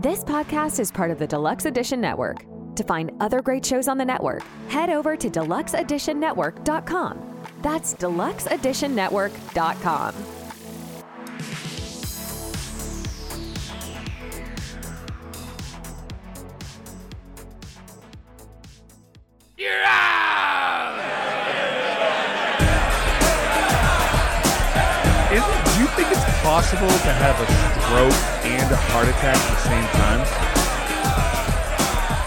This podcast is part of the Deluxe Edition Network. To find other great shows on the network, head over to deluxeeditionnetwork.com. That's deluxeeditionnetwork.com. You're out! Is it, do you think it's possible to have a stroke and a heart attack at the same time?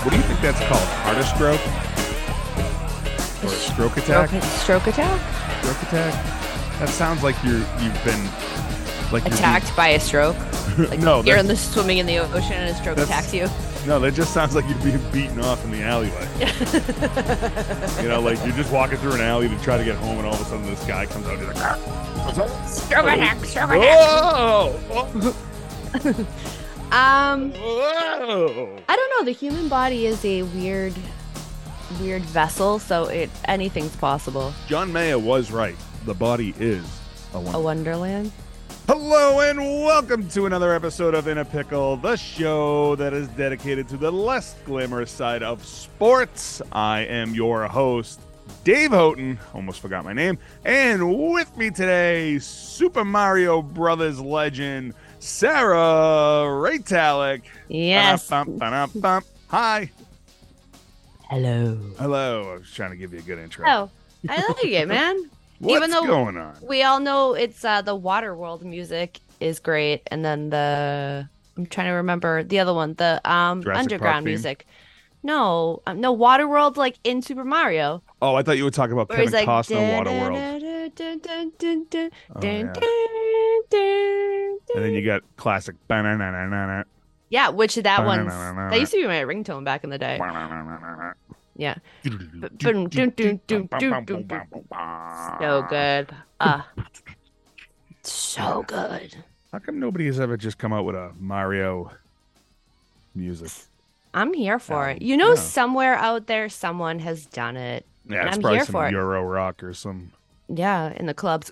What do you think that's called? Heart a stroke? Or a stroke attack? Stroke, stroke attack? Stroke attack? That sounds like you're you've been like you're Attacked by a stroke? Like No, you're that- in the swimming in the ocean and a stroke That's- attacks you. no, that just sounds like you're being beaten off in the alleyway. you know, like you're just walking through an alley to try to get home, and all of a sudden this guy comes out. And he's like, "Ah. Stroke attack, stroke attack. Whoa! Um, Whoa! I don't know. The human body is a weird, weird vessel, so it anything's possible. John Mayer was right. The body is a. A wonderland. Hello and welcome to another episode of In a Pickle, the show that is dedicated to the less glamorous side of sports. I am your host, Dave Houghton. Almost forgot my name. And with me today, Super Mario Brothers legend, Sarah Raytalik. Yes. Ba-dum, ba-dum, bum. Hi. Hello. Hello. I was trying to give you a good intro. Oh, I like it, man. What's even though- going on? We all know it's uh, the water world music is great, and then the I'm trying to remember the other one, the um Jurassic underground music. No, um, no water world like in Super Mario. Oh, I thought you were talking about Where Kevin he's like Costner. Oh, yeah. And then you got classic. Yeah, which that one that used to be my ringtone back in the day. Yeah, so good. Ah, so good. How come nobody has ever just come out with a Mario music? I'm here for it. You know, yeah. somewhere out there, someone has done it. Yeah, it's I'm probably here some for it. Euro rock or some Yeah, in the clubs.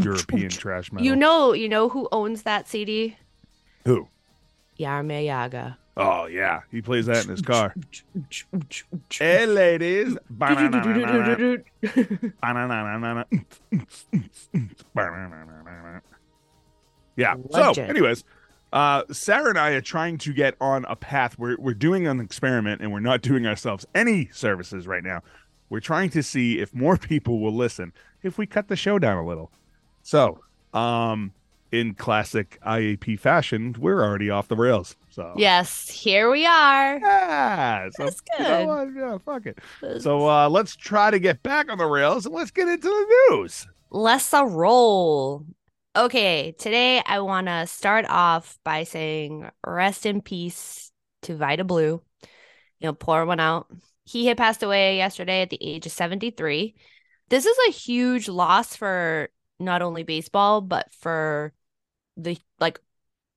European trash metal. You know, you know who owns that CD? who? Jaromir Jagr. Oh yeah, he plays that in his car. hey ladies. Yeah. So, anyways, uh, Sarah and I are trying to get on a path. We're we're doing an experiment, and we're not doing ourselves any services right now. We're trying to see if more people will listen if we cut the show down a little. So, um, in classic IAP fashion, we're already off the rails. So Yes, here we are. Yeah, so, That's you know good. Yeah, fuck it. So uh, let's try to get back on the rails and let's get into the news. Let's a roll. Okay, today I want to start off by saying rest in peace to Vida Blue. You know, pour one out. He had passed away yesterday at the age of 73. This is a huge loss for not only baseball, but for the like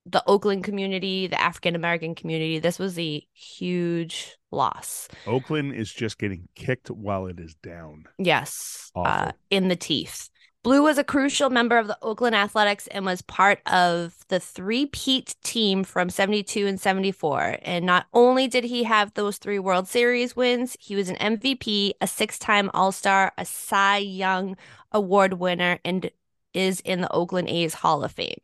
the Oakland community, the African American community. This was a huge loss. Oakland is just getting kicked while it is down. Yes, uh, in the teeth. Blue was a crucial member of the Oakland Athletics and was part of the three-peat team from 72 and 74. And not only did he have those three World Series wins, he was an MVP, a six-time All-Star, a Cy Young Award winner, and is in the Oakland A's Hall of Fame.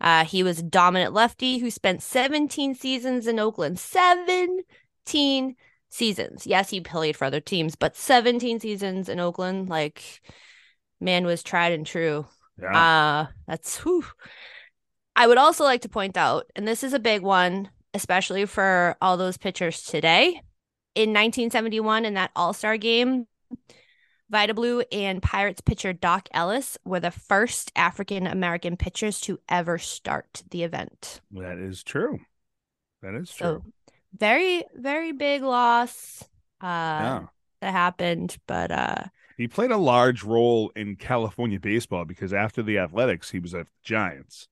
Uh, he was a dominant lefty who spent 17 seasons in Oakland. 17 seasons. Yes, he played for other teams, but 17 seasons in Oakland, like man was tried and true. Yeah. Uh that's whew. I would also like to point out, and this is a big one, especially for all those pitchers today. In 1971, in that All-Star game, Vida Blue and Pirates pitcher Dock Ellis were the first African American pitchers to ever start the event. that is true. That is true. So very, very big loss uh yeah. that happened. But uh He played a large role in California baseball because after the Athletics, he was at the Giants.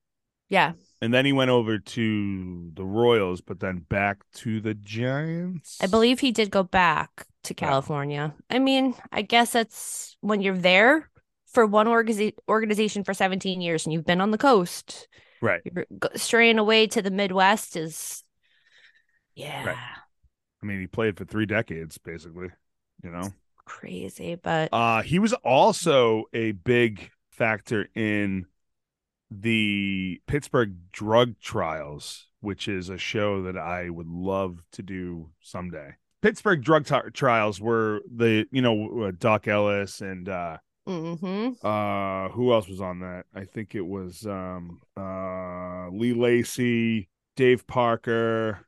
yeah. And then he went over to the Royals, but then back to the Giants. I believe he did go back to California. I mean, I guess that's when you're there for one organiza- organization for 17 years and you've been on the coast. Right. You're straying away to the Midwest is Yeah. I mean, he played for three decades, basically. You know, Crazy, but uh, he was also a big factor in the Pittsburgh drug trials, which is a show that I would love to do someday. Pittsburgh drug t- trials were the, you know, uh, Dock Ellis and uh, mm-hmm. uh, who else was on that? I think it was um, uh, Lee Lacy, Dave Parker,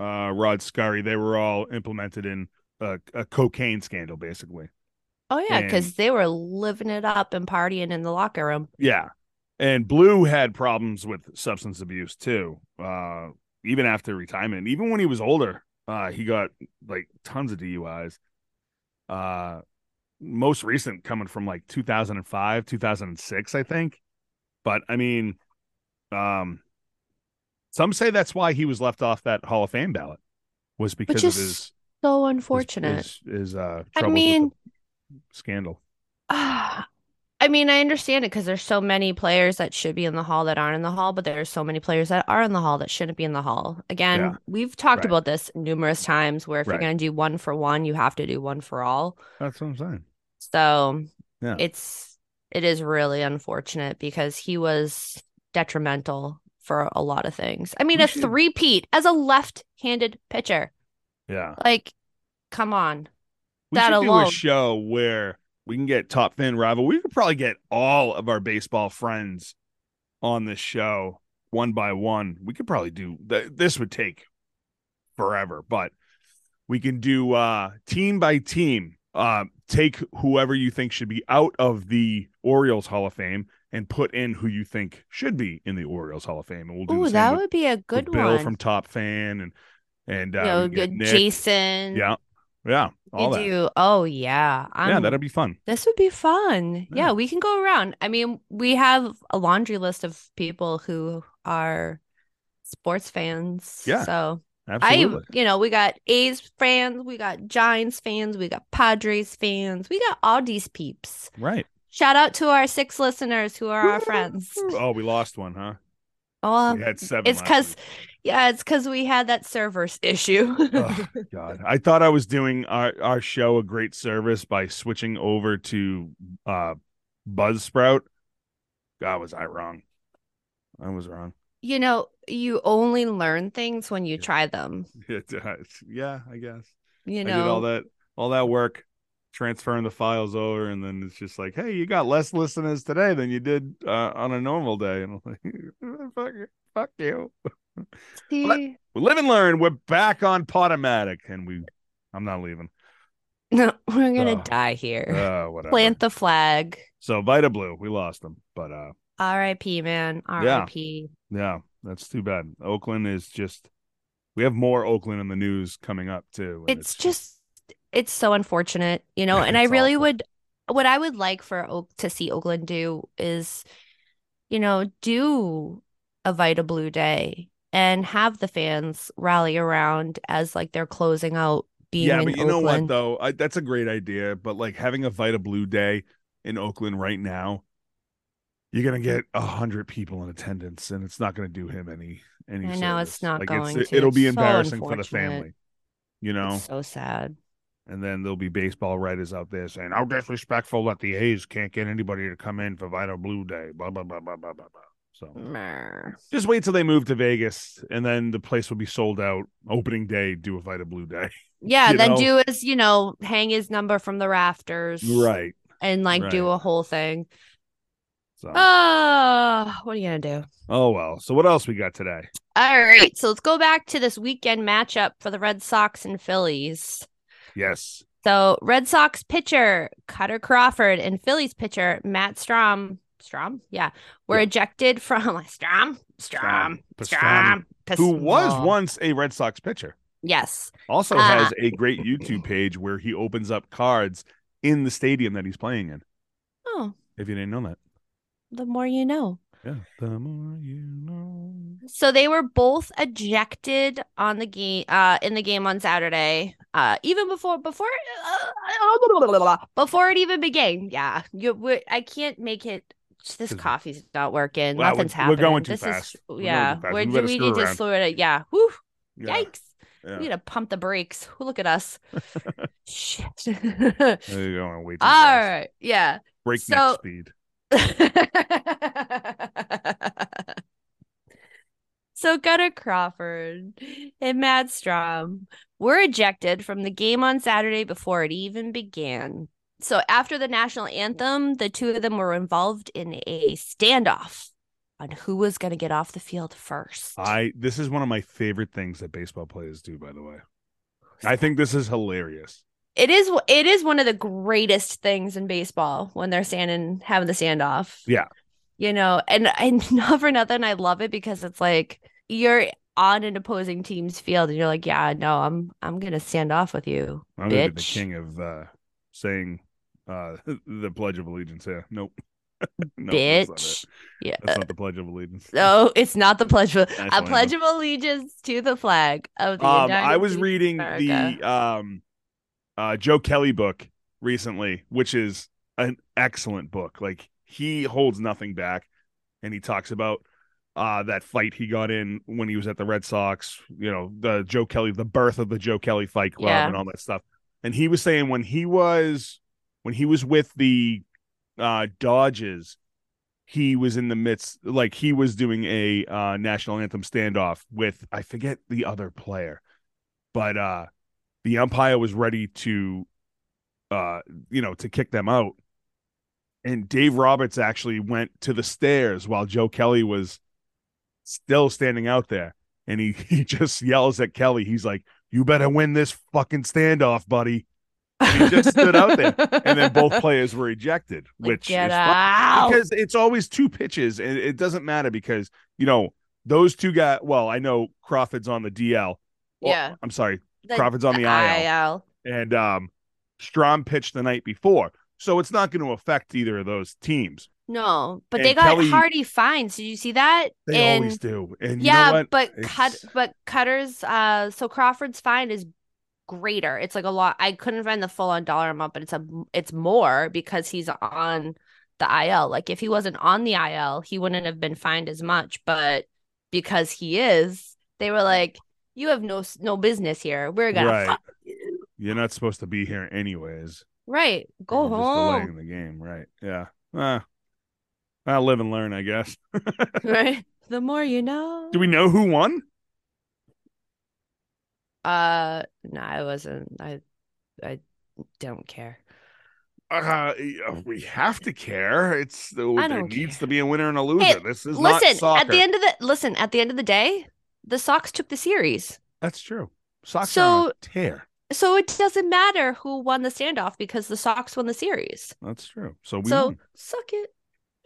uh, Rod Scurry. They were all implemented in a, a cocaine scandal, basically. Oh yeah, because they were living it up and partying in the locker room. Yeah. And Blue had problems with substance abuse too. Uh even after retirement. Even when he was older, uh he got like tons of DUIs. Uh most recent coming from like 2005, 2006, I think. But I mean um some say that's why he was left off that Hall of Fame ballot was because of his so unfortunate. his, his, uh I mean- scandal. Ah, I mean, I understand it because there's so many players that should be in the hall that aren't in the hall, but there are so many players that are in the hall that shouldn't be in the hall. Again, Yeah. we've talked Right. about this numerous times where if Right. you're going to do one for one, you have to do one for all. That's what I'm saying. So Yeah. it's it is really unfortunate because he was detrimental for a lot of things. I mean, We a should- three-peat as a left-handed pitcher. Yeah. Like, come on. We that should do alone. a show where we can get top fan rival. We could probably get all of our baseball friends on this show one by one. We could probably do th- this would take forever, but we can do uh team by team. Uh take whoever you think should be out of the Orioles Hall of Fame and put in who you think should be in the Orioles Hall of Fame. And we'll do Oh, that with, would be a good Bill one. from Top Fan and and uh, you know, we can get good Nick. Jason. Yeah. Yeah. All You that. do. Oh yeah. yeah, I'm- that'd be fun. This would be fun. Yeah. Yeah, we can go around. I mean, we have a laundry list of people who are sports fans. Yeah, So Absolutely. I, you know, we got A's fans, we got Giants fans, we got Padres fans, we got all these peeps. right. Shout out to our six listeners who are our friends. Oh, we lost one, huh? Oh, We had seven. it's because. Yeah, it's because we had that servers issue. Oh, God, I thought I was doing our, our show a great service by switching over to uh Buzzsprout. God, was I wrong? I was wrong. you know, you only learn things when you try them. It, yeah, I guess. You I did all that all that work transferring the files over, and then it's just like, hey, you got less listeners today than you did uh, on a normal day, and I'm like, fuck, you- fuck you. see, We live and learn. We're back on Podomatic, and we. I'm not leaving. no, we're gonna die here. Uh. Plant the flag. So Vida Blue, we lost them, but uh, R.I.P. Man. R.I.P. yeah, that's too bad. Oakland is just. We have more Oakland in the news coming up too. and It's just, it's so unfortunate, you know. And I really awful. would, what I would like for Oak to see Oakland do is, you know, do a Vida Blue Day and have the fans rally around as like they're closing out being yeah, but you know what though, I, that's a great idea. But like having a Vida Blue Day in Oakland right now, you're gonna get a hundred people in attendance, and it's not gonna do him any any. I know, it's not like going it's, to. It'll be It's so embarrassing for the family, you know. It's so sad. And then there'll be baseball writers out there saying, "How disrespectful that the A's can't get anybody to come in for Vida Blue Day." Blah blah blah blah blah blah blah. So Mer. just wait till they move to Vegas, and then the place will be sold out. Opening day, do a Vida Blue Day. Yeah, then know? do is, you know, hang his number from the rafters. Right. And like do a whole thing. So. Oh, what are you gonna do? oh well. So what else we got today? All right, so let's go back to this weekend matchup for the Red Sox and Phillies. Yes. So Red Sox pitcher Kutter Crawford and Phillies pitcher Matt Strahm, Strahm, yeah, were Yeah. ejected from Strahm, Strahm, Pastrami, Strahm, Who was once a Red Sox pitcher. Yes, Also Ah. has a great YouTube page where he opens up cards in the stadium that he's playing in. oh, If you didn't know that. the more you know. Yeah. The more you know. So they were both ejected on the game uh in the game on Saturday. Uh even before before uh, before it even began. Yeah. You I can't make it this coffee's not working. Nothing's we're happening. going too this fast. is We're going yeah. too fast. We we screw need to around. slow it? Yeah. Whew. Yeah. Yikes. Yeah. We need to pump the brakes. Look at us. Shit. There you go. Way too All fast. right. Yeah. Breakneck So- speed. so Gunnar Crawford and Matt Strahm were ejected from the game on Saturday before it even began. So after the national anthem, the two of them were involved in a standoff on who was going to get off the field first. I this is one of my favorite things that baseball players do. By the way, I think this is hilarious. It is it is one of the greatest things in baseball when they're standing having the standoff. Yeah. You know, and and not for nothing, I love it because it's like you're on an opposing team's field and you're like, yeah, no, I'm I'm gonna stand off with you, I'm gonna be the bitch. king of uh, saying uh, the Pledge of Allegiance. Yeah, nope. no, bitch. it. Yeah. That's not the Pledge of Allegiance. No, it's not the pledge of a pledge of allegiance to the flag of the Um, United I was States reading America. the um, uh, Joe Kelly book recently, which is an excellent book. Like he holds nothing back, and he talks about uh, that fight he got in when he was at the Red Sox. You know, the Joe Kelly, the birth of the Joe Kelly Fight Club, Yeah. and all that stuff. And he was saying when he was when he was with the uh, Dodgers, he was in the midst, like he was doing a uh, national anthem standoff with I forget the other player, but uh, the umpire was ready to, uh, you know, to kick them out. And Dave Roberts actually went to the stairs while Joe Kelly was still standing out there. And he, he just yells at Kelly. He's like, You better win this fucking standoff, buddy. He just stood out there. And then both players were ejected, which get is out. because it's always two pitches and it doesn't matter because, you know, those two guys, well, I know Crawford's on the DL. Well, Yeah. I'm sorry. The- Crawford's on the IL. IL. And um Strahm pitched the night before. So it's not going to affect either of those teams. No, but And they got Kelly- Hardy fines. Did you see that? They And- always do. And you yeah, know what? but cut, but Kutter's, uh, so Crawford's fine is greater. It's like a lot. I couldn't find the full on dollar amount, but it's a, it's more because he's on the IL. Like if he wasn't on the IL, he wouldn't have been fined as much. But because he is, they were like, "You have no no business here. We're gonna Right. fuck you." You're not supposed to be here anyways. Right, go You're just delaying the game, right? Yeah. Uh, I'll live and learn, I guess. right. The more you know. Do we know who won? Uh, no, I wasn't. I, I don't care. Uh, we have to care. It's the, I there needs care. to be a winner and a loser. Hey, this is not listen at the end of the listen at the end of the day the sox took the series That's true. Sox So- are on a tear. so it doesn't matter who won the standoff because the sox won the series That's true. So we so won. suck it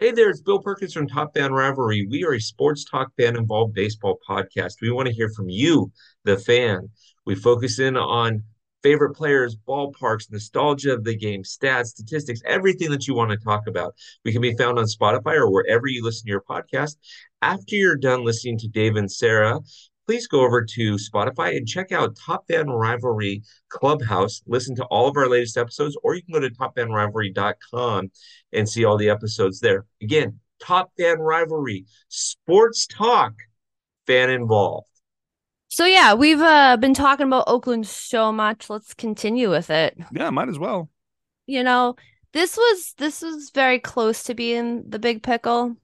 Hey there, it's Bill Perkins from Top Fan Rivalry. We are a sports talk fan involved baseball podcast. We want to hear from you, the fan. We focus in on favorite players, ballparks, nostalgia of the game, stats, statistics, everything that you want to talk about. We can be found on Spotify or wherever you listen to your podcast. After you're done listening to Dave and Sarah, please go over to Spotify and check out Top Fan Rivalry Clubhouse. Listen to all of our latest episodes, or you can go to topfanrivalry.com and see all the episodes there. Again, Top Fan Rivalry, sports talk, fan involved. so yeah we've uh been talking about oakland so much let's continue with it Yeah, might as well. you know this was this was very close to being the big pickle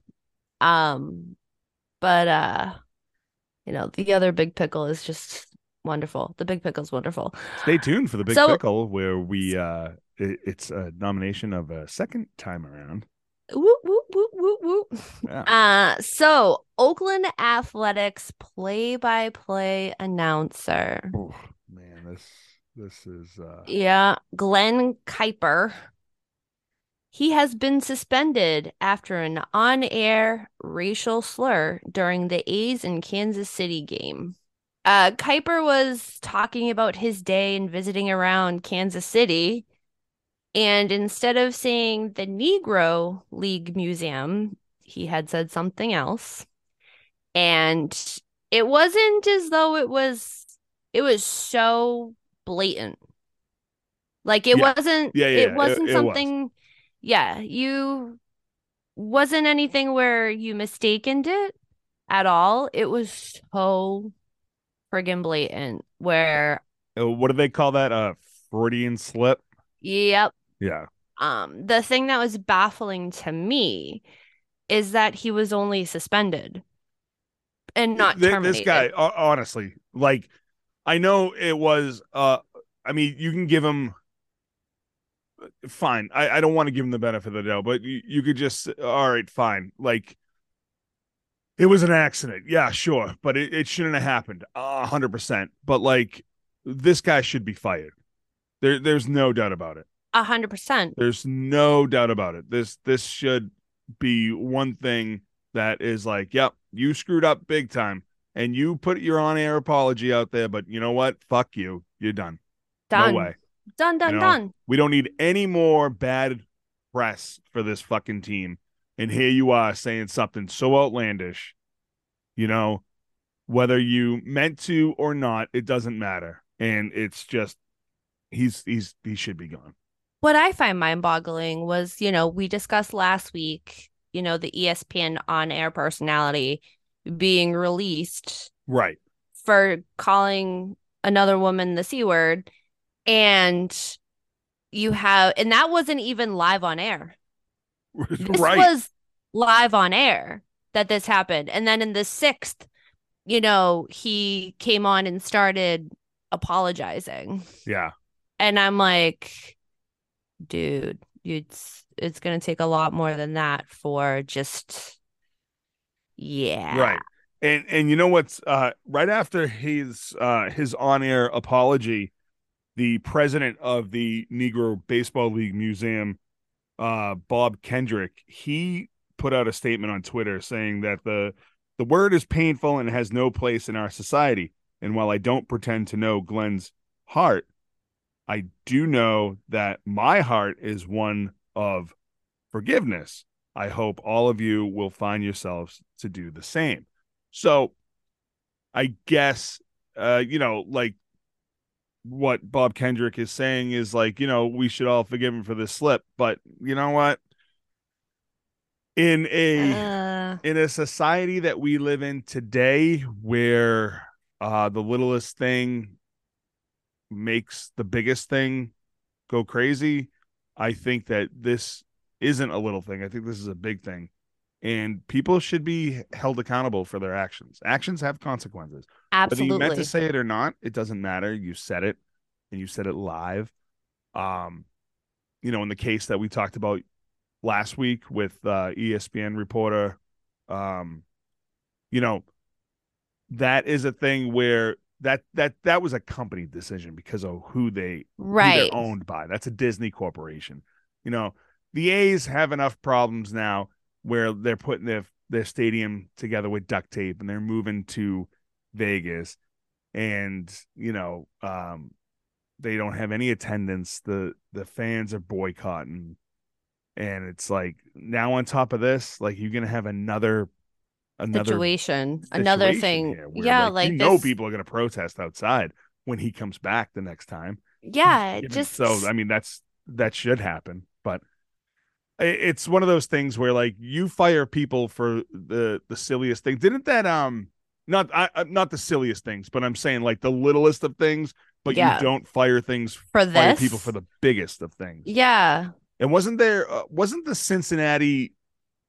um but uh you know the other big pickle is just wonderful the big pickle's wonderful Stay tuned for the big So- pickle where we uh it, it's a nomination of a second time around. Whoop, whoop, whoop, whoop, whoop. Yeah. Uh, so Oakland Athletics play-by-play announcer. Oof, man, this this is uh Yeah, Glen Kuiper. He has been suspended after an on-air racial slur during the A's and Kansas City game. Uh, Kuiper was talking about his day and visiting around Kansas City, and instead of saying the Negro League Museum, he had said something else. And it wasn't as though it was it was so blatant. Like it Yeah. wasn't Yeah, yeah, it it- wasn't it was. Yeah, you wasn't anything where you mistaken it at all. It was so friggin' blatant. Where, Uh, What do they call that? A Freudian slip? yep, Yeah. um, the thing that was baffling to me is that he was only suspended and not Th- terminated. This guy, honestly, like, I know it was. uh I mean, you can give him. Fine, I, I don't want to give him the benefit of the doubt, but you, you could just all right, fine. Like, it was an accident, yeah, sure, but it, it shouldn't have happened, a hundred percent. But like, this guy should be fired. There, there's no doubt about it. A hundred percent. There's no doubt about it. This this should be one thing that is like, yep, you screwed up big time. And you put your on air apology out there, but you know what? Fuck you. You're done. Done. No way. Done, done, know? done. We don't need any more bad press for this fucking team. And here you are saying something so outlandish. You know, whether you meant to or not, it doesn't matter. And it's just he's he's he should be gone. What I find mind boggling was, you know, we discussed last week, you know, the ESPN on air personality being released Right. for calling another woman the C word. And you have, and that wasn't even live on air. This right. was live on air that this happened. And then in the sixth, you know, he came on and started apologizing. yeah. And I'm like, dude, it's it's gonna take a lot more than that for just yeah. Right. And and you know what's uh right after his uh his on-air apology, the president of the Negro Baseball League Museum, uh Bob Kendrick, he put out a statement on Twitter saying that the the word is painful and has no place in our society. And while I don't pretend to know Glen's heart, I do know that my heart is one of forgiveness. I hope all of you will find yourselves to do the same. So I guess uh you know like what Bob Kendrick is saying is like, you know, we should all forgive him for this slip, but you know what? In a Uh, in a society that we live in today where uh the littlest thing makes the biggest thing go crazy i think that this isn't a little thing. I think this is a big thing and people should be held accountable for their actions. Actions have consequences. Absolutely. whether you meant to say it or not it doesn't matter. You said it and you said it live. Um you know in the case that we talked about last week with uh espn reporter um you know that is a thing where that that that was a company decision because of who they who Right. they're owned by. That's a disney corporation. You know the a's have enough problems now where they're putting their their stadium together with duct tape and they're moving to vegas and you know um they don't have any attendance the the fans are boycotting and it's like now on top of this like you're gonna have another another situation. Another thing. where, yeah, like, you know people are going to protest outside when he comes back the next time Yeah, just so i mean that's that should happen but it's one of those things where like you fire people for the the silliest thing didn't that um not I, I- not the silliest things but i'm saying like the littlest of things but Yeah. you don't fire things for fire this people for the biggest of things Yeah. and wasn't there uh, wasn't the Cincinnati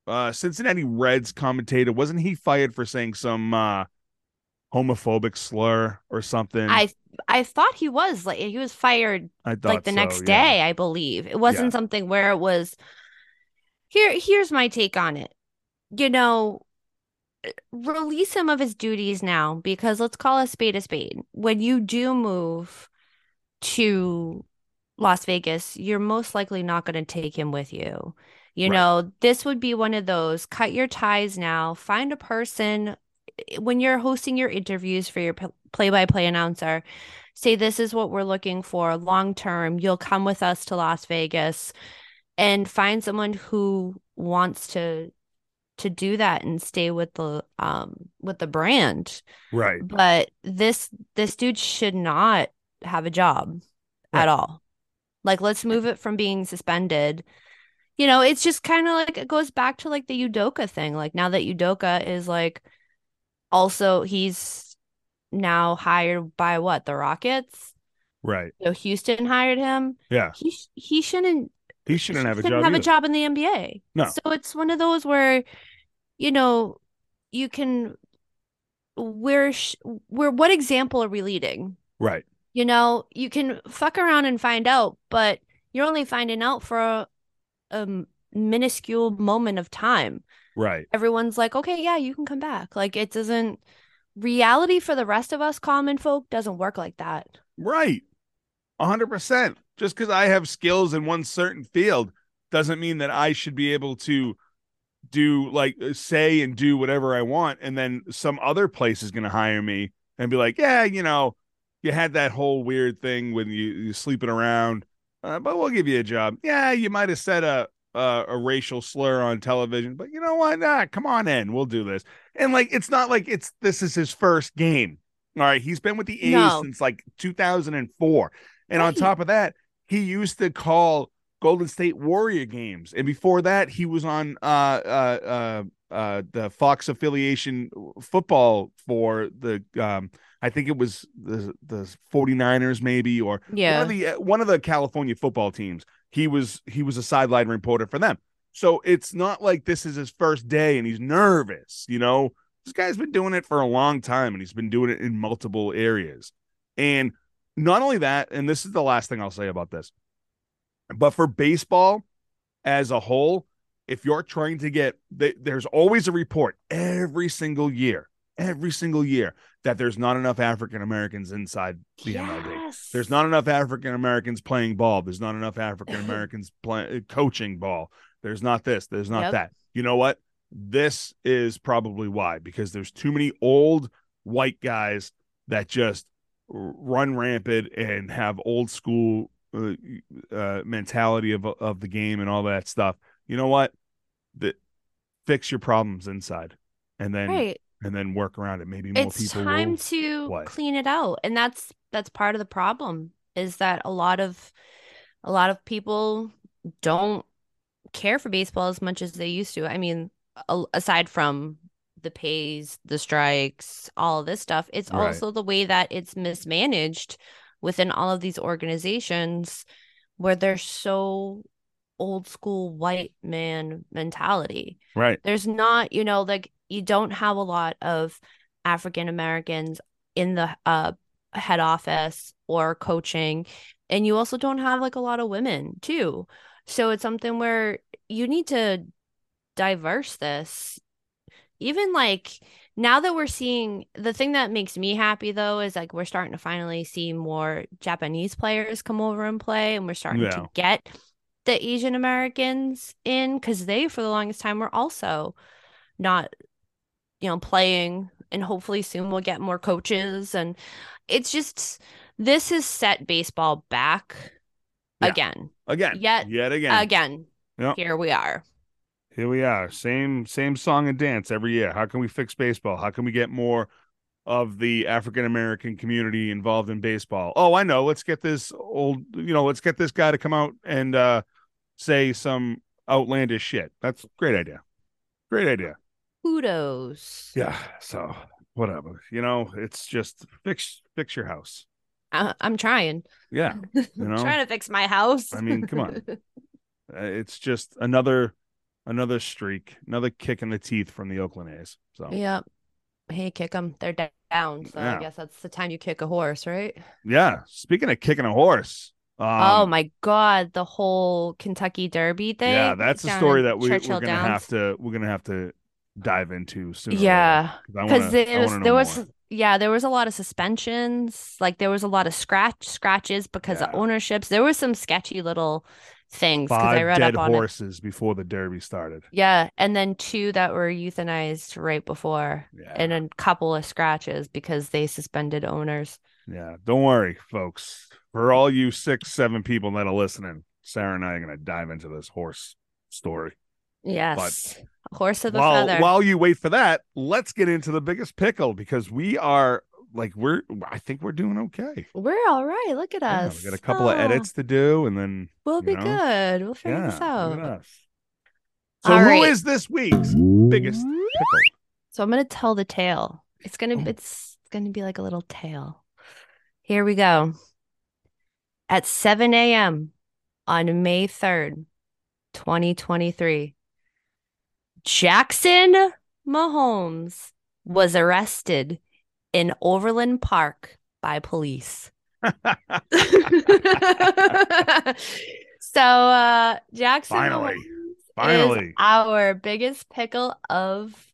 uh Cincinnati Reds commentator wasn't he fired for saying some uh homophobic slur or something? I I thought he was like he was fired like the so, next yeah. day, I believe. It wasn't something where it was here here's my take on it. You know, release him of his duties now because let's call a spade a spade. When you do move to Las Vegas, you're most likely not going to take him with you. You Right. know, this would be one of those cut your ties now, find a person when you're hosting your interviews for your play by play announcer. Say, this is what we're looking for long term. You'll come with us to Las Vegas and find someone who wants to to do that and stay with the um with the brand Right. but this this dude should not have a job Right. at all like let's move it from being suspended you know it's just kind of like it goes back to like the Udoka thing like now that Udoka is like also he's now hired by what the Rockets. Right. so Houston hired him. Yeah. He he shouldn't He shouldn't have a job. have a job in the NBA. No. So it's one of those where, you know, you can. Where sh- where what example are we leading? Right. You know, you can fuck around and find out, but you're only finding out for a minuscule moment of time. Right. Everyone's like, okay, yeah, you can come back. Like it doesn't. Reality for the rest of us common folk doesn't work like that. Right. A hundred percent. Just because I have skills in one certain field doesn't mean that I should be able to do like uh, say and do whatever I want, and then some other place is going to hire me and be like, yeah, you know, you had that whole weird thing when you you sleeping around, uh, but we'll give you a job. Yeah, you might have said a, a a racial slur on television, but you know what? Nah, come on in, we'll do this. And like, it's not like it's this is his first game. All right, he's been with the A's No. since like 2004, and on top of that, he used to call Golden State Warrior games, and before that, he was on uh uh uh uh the Fox affiliation football for the um I think it was the the 49ers maybe or one Yeah. of the uh, one of the California football teams. He was he was a sideline reporter for them. So it's not like this is his first day and he's nervous, you know. This guy's been doing it for a long time and he's been doing it in multiple areas. And not only that, and this is the last thing I'll say about this, but for baseball as a whole, if you're trying to get, there's always a report every single year, every single year that there's not enough African Americans inside the MLB. There's not enough African Americans playing ball. There's not enough African Americans play, uh, coaching ball. There's not this. There's not Yep. that. You know what? This is probably why because there's too many old white guys that just run rampant and have old school uh, uh, mentality of of the game and all that stuff. You know what? The, fix your problems inside, and then right. and then work around it. Maybe more It's people time will. to clean it out. And that's that's part of the problem is that a lot of a lot of people don't care for baseball as much as they used to. I mean, aside from the pays, the strikes, all of this stuff, it's Right. also the way that it's mismanaged within all of these organizations where they're so old school white man mentality. Right. There's not, you know, like you don't have a lot of African Americans in the uh head office or coaching and you also don't have like a lot of women too. So it's something where you need to diverse this. Even like now that we're seeing the thing that makes me happy though is like we're starting to finally see more Japanese players come over and play and we're starting Yeah. to get the Asian Americans in because they for the longest time were also not you know playing and hopefully soon we'll get more coaches and it's just this has set baseball back Yeah. again Again. Yet- Yet again. again Yep. here we are Here we are. Same same song and dance every year. How can we fix baseball? How can we get more of the African American community involved in baseball? Oh, I know. Let's get this old, you know, let's get this guy to come out and uh say some outlandish shit. That's a great idea. Great idea. kudos Yeah. So whatever. You know, it's just fix fix your house. I- i'm trying Yeah. You know, trying to fix my house I mean, come on. Uh, it's just another another streak, another kick in the teeth from the Oakland A's. So yep hey kick them they're down so Yeah. i guess that's the time you kick a horse right Yeah. Speaking of kicking a horse. Um, oh my god the whole kentucky derby thing Yeah, that's a story that we, we're gonna Downs. have to we're gonna have to dive into soon. Yeah, because because there was there was yeah there was a lot of suspensions like there was a lot of scratch scratches because Yeah. of ownerships there was some sketchy little things because i read dead up on it horses before the Derby started. yeah and then two that were euthanized right before Yeah, and a couple of scratches because they suspended owners yeah. Don't worry, folks. For all you six, seven people that are listening, Sarah and I are gonna dive into this horse story. yes horse of the while feather while you wait for that, let's get into the biggest pickle because we are like we're I think we're doing okay. we're all right look at Yeah, us we got a couple of Oh, edits to do, and then we'll be know? good we'll figure yeah, this out. So All who right. is this week's biggest pickle? So I'm gonna tell the tale. It's gonna Oh. it's to be like a little tale. Here we go. At 7 a.m. on May 3rd, 2023, Jackson Mahomes was arrested in Overland Park by police. so uh Jackson Finally. Finally. is our biggest pickle of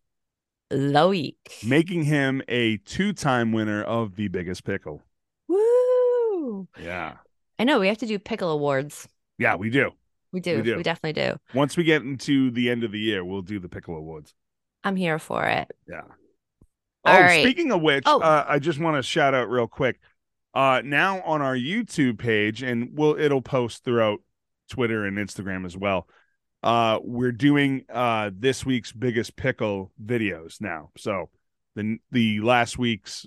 the week. Making him a two-time winner of the biggest pickle. Woo! Yeah. I know we have to do pickle awards. Yeah, we do. We do. We, do. definitely do. Once we get into the end of the year, we'll do the pickle awards. I'm here for it. Yeah. All oh, right. speaking of which, Oh. uh, I just want to shout out real quick. Uh, now on our YouTube page, and we'll it'll post throughout Twitter and Instagram as well. Uh, we're doing uh this week's biggest pickle videos now. So the the last week's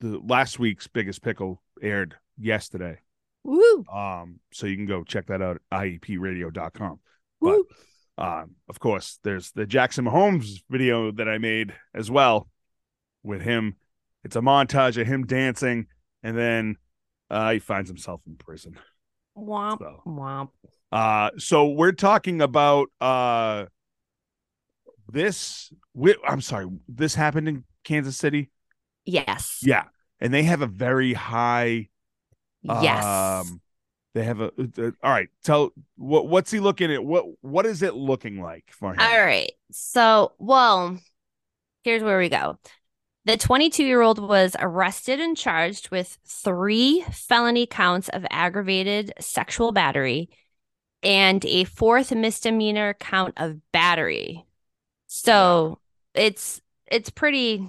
the last week's biggest pickle aired yesterday. Woo! Um, so you can go check that out at iapradio.com. But Woo! um, of course, there's the Jackson Mahomes video that I made as well with him. It's a montage of him dancing, and then uh, he finds himself in prison. Womp So. womp. Uh, so we're talking about uh, this. wi- I'm sorry, this happened in Kansas City. Yes. Yeah, and they have a very high. Yes. Um, they have a. uh, all right, tell what what's he looking at? What what is it looking like for him? All right. So, well, here's where we go. The 22 year old was arrested and charged with three felony counts of aggravated sexual battery and a fourth misdemeanor count of battery. So it's it's pretty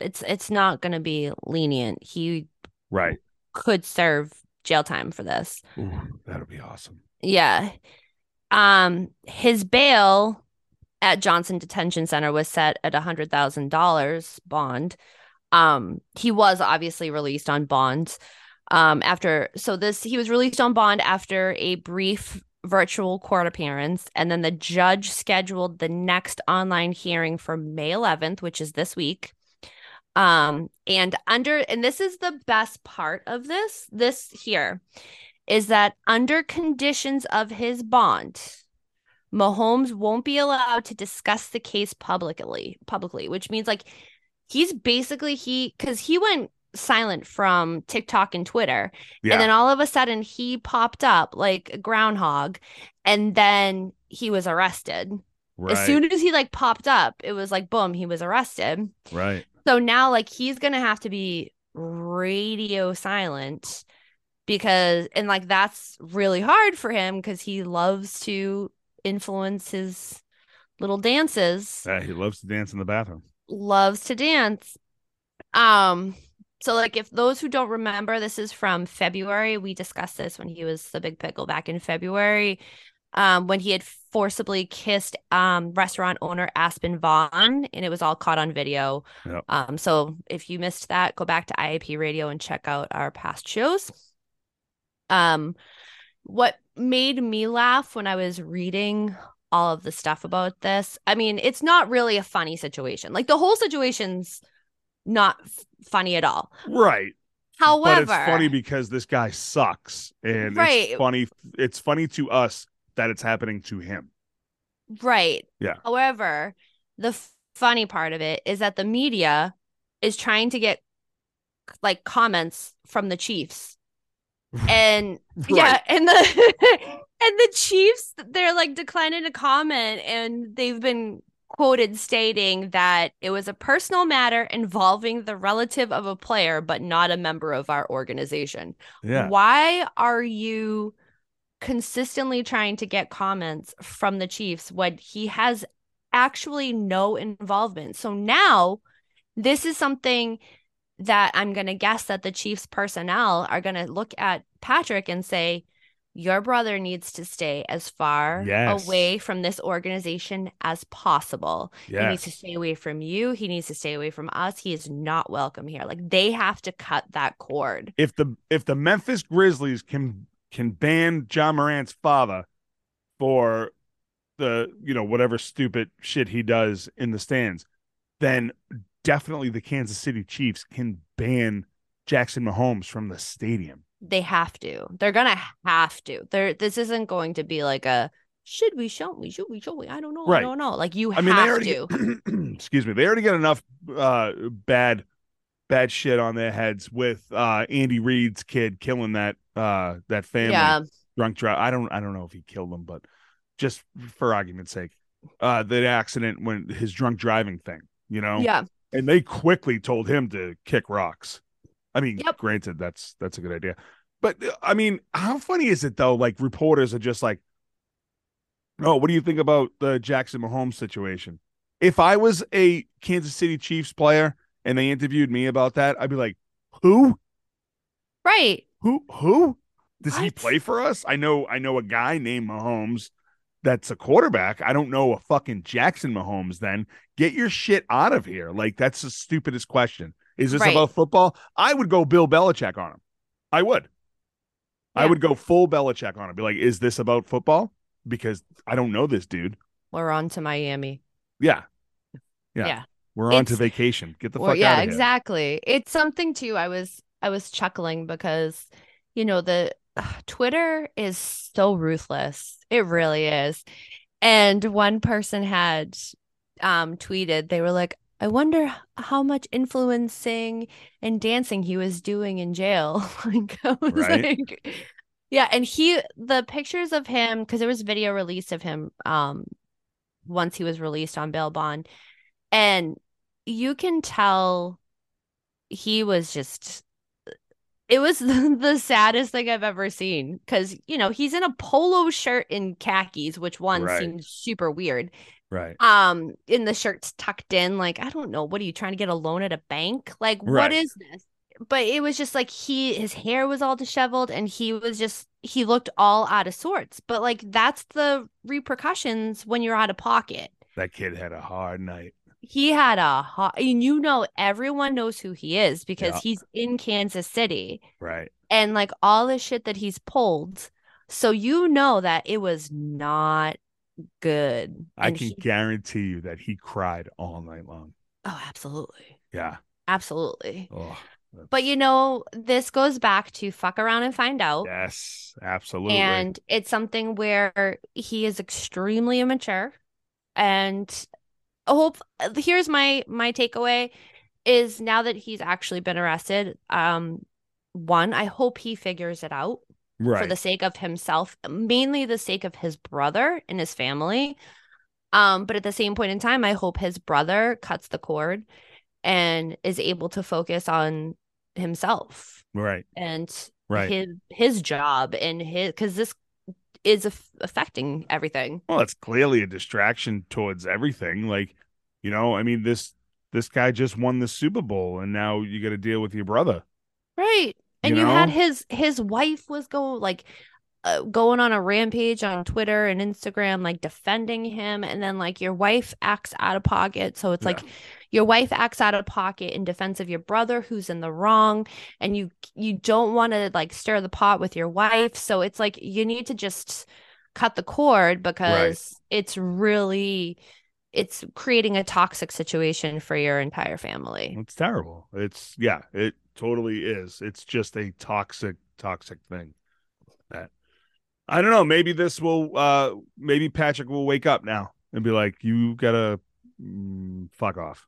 it's it's not going to be lenient. He Right. could serve jail time for this. Ooh, that'll be awesome. Yeah. Um, his bail at Johnson Detention Center was set at a hundred thousand dollars bond. Um, he was obviously released on bond. Um, after so this he was released on bond after a brief virtual court appearance, and then the judge scheduled the next online hearing for May 11th, which is this week. Um, and under and this is the best part of this, this here is that under conditions of his bond, Mahomes won't be allowed to discuss the case publicly, publicly, which means like he's basically he because he went silent from TikTok and Twitter, Yeah. and then all of a sudden he popped up like a groundhog, and then he was arrested. right. As soon as he like popped up, it was like boom, he was arrested. right. So now, like, he's gonna have to be radio silent because, and like, that's really hard for him because he loves to influence his little dances, Yeah, he loves to dance in the bathroom. loves to dance. Um, so like, if those who don't remember, this is from February. We discussed this when he was the big pickle back in February. Um, when he had forcibly kissed um restaurant owner Aspen Vaughn, and it was all caught on video. Yep. Um, so if you missed that, go back to IAP Radio and check out our past shows. Um, what made me laugh when I was reading all of the stuff about this, I mean, it's not really a funny situation. Like the whole situation's not f- funny at all. Right. However, but it's funny because this guy sucks, and Right. it's funny. It's funny to us that it's happening to him. Right. Yeah. However, the f- funny part of it is that the media is trying to get like comments from the Chiefs. And yeah, and the and the Chiefs they're like declining to comment and they've been quoted stating that it was a personal matter involving the relative of a player but not a member of our organization. Yeah. Why are you consistently trying to get comments from the Chiefs when he has actually no involvement? So now this is something that I'm going to guess that the Chiefs personnel are going to look at Patrick and say, your brother needs to stay as far Yes. away from this organization as possible. He needs to stay away from you. He needs to stay away from us. He is not welcome here. Like they have to cut that cord. If the if the Memphis Grizzlies can can ban Ja Morant's father for the you know whatever stupid shit he does in the stands, then definitely the Kansas City Chiefs can ban Jackson Mahomes from the stadium. They have to. They're gonna have to. They're this isn't going to be like a should we show we should we show we I don't know Right. I don't know like you I have mean, they already to. excuse me. They already got enough uh, bad bad shit on their heads with uh, Andy Reid's kid killing that uh, that family yeah, drunk drive. I don't I don't know if he killed them, but just for argument's sake, uh, the accident when his drunk driving thing, you know, yeah, and they quickly told him to kick rocks. I mean, Yep. granted, that's that's a good idea, but I mean, how funny is it though? Like reporters are just like, "Oh, what do you think about the Jackson Mahomes situation?" If I was a Kansas City Chiefs player and they interviewed me about that, I'd be like, "Who? right. Who? Who? Does he play for us?" I know, I know a guy named Mahomes. That's a quarterback. I don't know a fucking Jackson Mahomes. Then get your shit out of here. Like that's the stupidest question. Is this Right. about football? I would go Bill Belichick on him. I would. I would go full Belichick on him. Be like, is this about football? Because I don't know this dude. We're on to Miami. Yeah. Yeah. Yeah. We're on to vacation. Get the fuck yeah, out of here. exactly. It's something too. I was I was chuckling because you know the Twitter is so ruthless. It really is. And one person had um tweeted they were like I wonder how much influencing and dancing he was doing in jail. like Right. like Yeah, and he the pictures of him because there was video release of him um once he was released on bail bond and you can tell he was just it was the, the saddest thing I've ever seen because you know he's in a polo shirt in khakis, which one Right. seemed super weird. Right. Um, in the shirt's tucked in, like I don't know, what are you trying to get a loan at a bank? Like Right. what is this? But it was just like he his hair was all disheveled and he was just he looked all out of sorts. But like that's the repercussions when you're out of pocket That kid had a hard night. He had a hot and you know everyone knows who he is because Yeah. he's in Kansas City Right. and like all the shit that he's pulled so you know that it was not good I And can he- guarantee you that he cried all night long. oh absolutely Yeah. absolutely Oh, but you know this goes back to fuck around and find out yes, absolutely. and it's something where he is extremely immature and hope here's my my takeaway is now that he's actually been arrested um one i hope he figures it out right. for the sake of himself mainly the sake of his brother and his family um but at the same point in time i hope his brother cuts the cord and is able to focus on himself right. and Right. his his job and his because this is aff- affecting everything Well, it's clearly a distraction towards everything. Like, you know, I mean, this this guy just won the Super Bowl, and now you got to deal with your brother. right and You you, had his his wife was going like uh, going on a rampage on twitter and instagram like defending him and then like your wife acts out of pocket so it's like your wife acts out of pocket in defense of your brother who's in the wrong and you you don't want to like stir the pot with your wife so it's like you need to just cut the cord because it's really it's creating a toxic situation for your entire family It's terrible. It's yeah, it totally is. It's just a toxic, toxic thing. That I don't know. Maybe this will. uh Maybe Patrick will wake up now and be like, "You gotta mm, fuck off."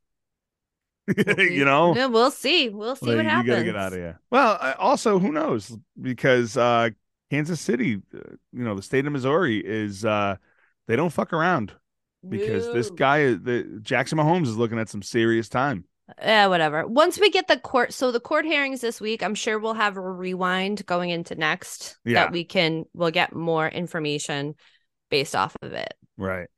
you know, Yeah, we'll see we'll see Like, what happens You gotta get out of here. Well, I, also, who knows? Because uh Kansas City, uh, you know, the state of Missouri is uh they don't fuck around because this guy, the Jackson Mahomes, is looking at some serious time. Yeah, whatever. Once we get the court, so the court hearings this week, I'm sure we'll have a rewind going into next Yeah. that we can we'll get more information based off of it. Right.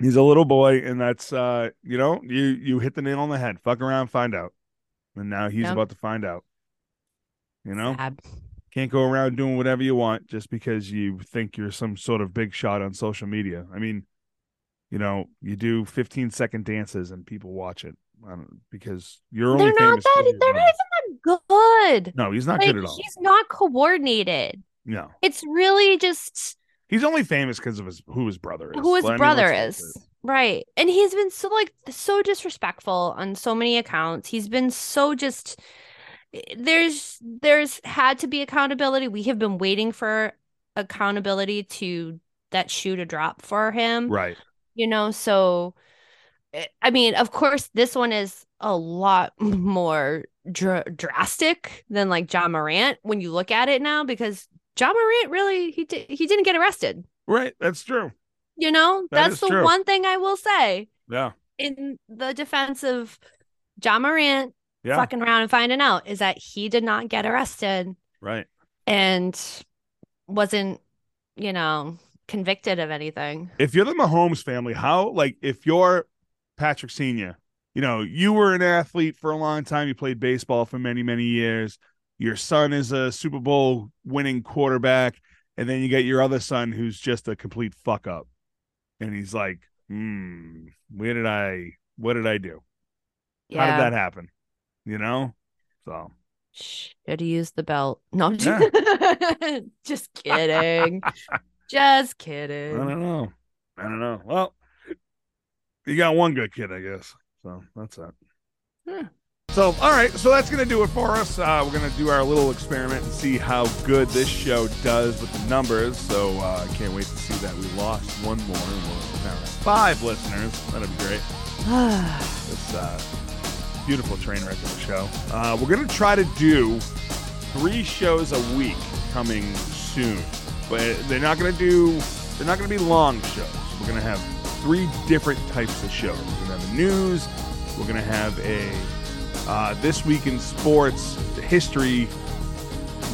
He's a little boy, and that's uh, you know, you you hit the nail on the head. Fuck around, find out. And now he's Yep. about to find out. You know, Sad. can't go around doing whatever you want just because you think you're some sort of big shot on social media. I mean, you know, you do 15 second dances and people watch it Um, because you're only They're not that. They're not even that good. No, he's not like good at all. he's not coordinated. No, It's really just he's only famous because of his who his brother is. who his Well, I mean, brother is. Right. And he's been so like so disrespectful on so many accounts. He's been so just there's there's had to be accountability. We have been waiting for accountability to that shoe to drop for him. Right. You know, so Eh, I mean, of course this one is a lot more dr- drastic than like Ja Morant when you look at it now because Ja Morant really he di- he didn't get arrested. Right. That's true. You know, That that's the true. one thing I will say Yeah. in the defense of Ja Morant Yeah. fucking around and finding out is that he did not get arrested Right. and wasn't, you know, convicted of anything. If you're the Mahomes family, how like if you're Patrick Senior, you know, you were an athlete for a long time. You played baseball for many, many years. Your son is a Super Bowl winning quarterback, and then you get your other son who's just a complete fuck up, and he's like, "Hmm, where did I? What did I do? How did that happen? You know?" So Should used the belt. No, Yeah. just, kidding. just kidding. I don't know. I don't know. Well, you got one good kid, I guess. So that's that. Yeah. So, all right. So that's going to do it for us. Uh, we're going to do our little experiment and see how good this show does with the numbers. So uh, I can't wait to see that we lost one more. Now have five listeners. That'd be great. This uh, beautiful train wreck of a show. Uh, we're going to try to do three shows a week coming soon, but they're not going to do. They're not going to be long shows. We're going to have three different types of shows. We're going to have a news. We're going to have a uh, this week in sports history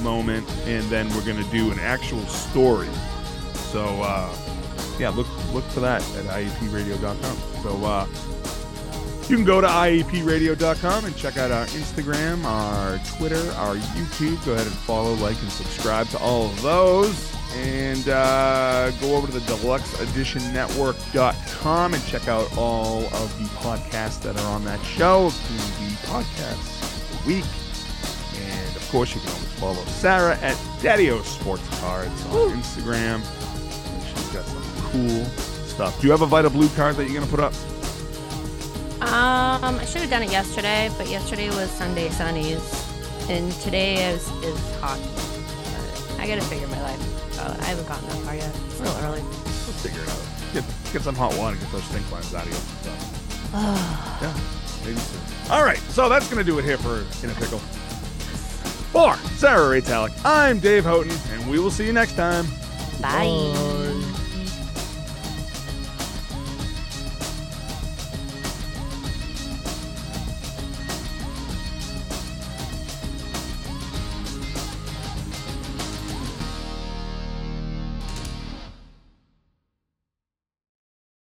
moment, and then we're going to do an actual story. So uh, yeah, look look for that at IAPRadio.com. So uh, you can go to IAPRadio.com and check out our Instagram, our Twitter, our YouTube. Go ahead and follow, like, and subscribe to all of those. And uh, go over to the Deluxe Edition Network.com and check out all of the podcasts that are on that show, including the podcasts of the week. And of course, you can always follow Sarah at Daddy O Sports Cards on Instagram. She's got some cool stuff. Do you have a Vida Blue card that you're going to put up? Um, I should have done it yesterday, but yesterday was Sunday Sunnies, and today is is hockey. I gotta figure my life out. I haven't gotten that far yet. It's a little early. We'll figure it out. Get, get some hot water, and get those stink lines out of you. So, yeah, maybe soon. All right, so that's going to do it here for In a Pickle. For Sarah Ray I'm Dave Houghton, and we will see you next time. Bye.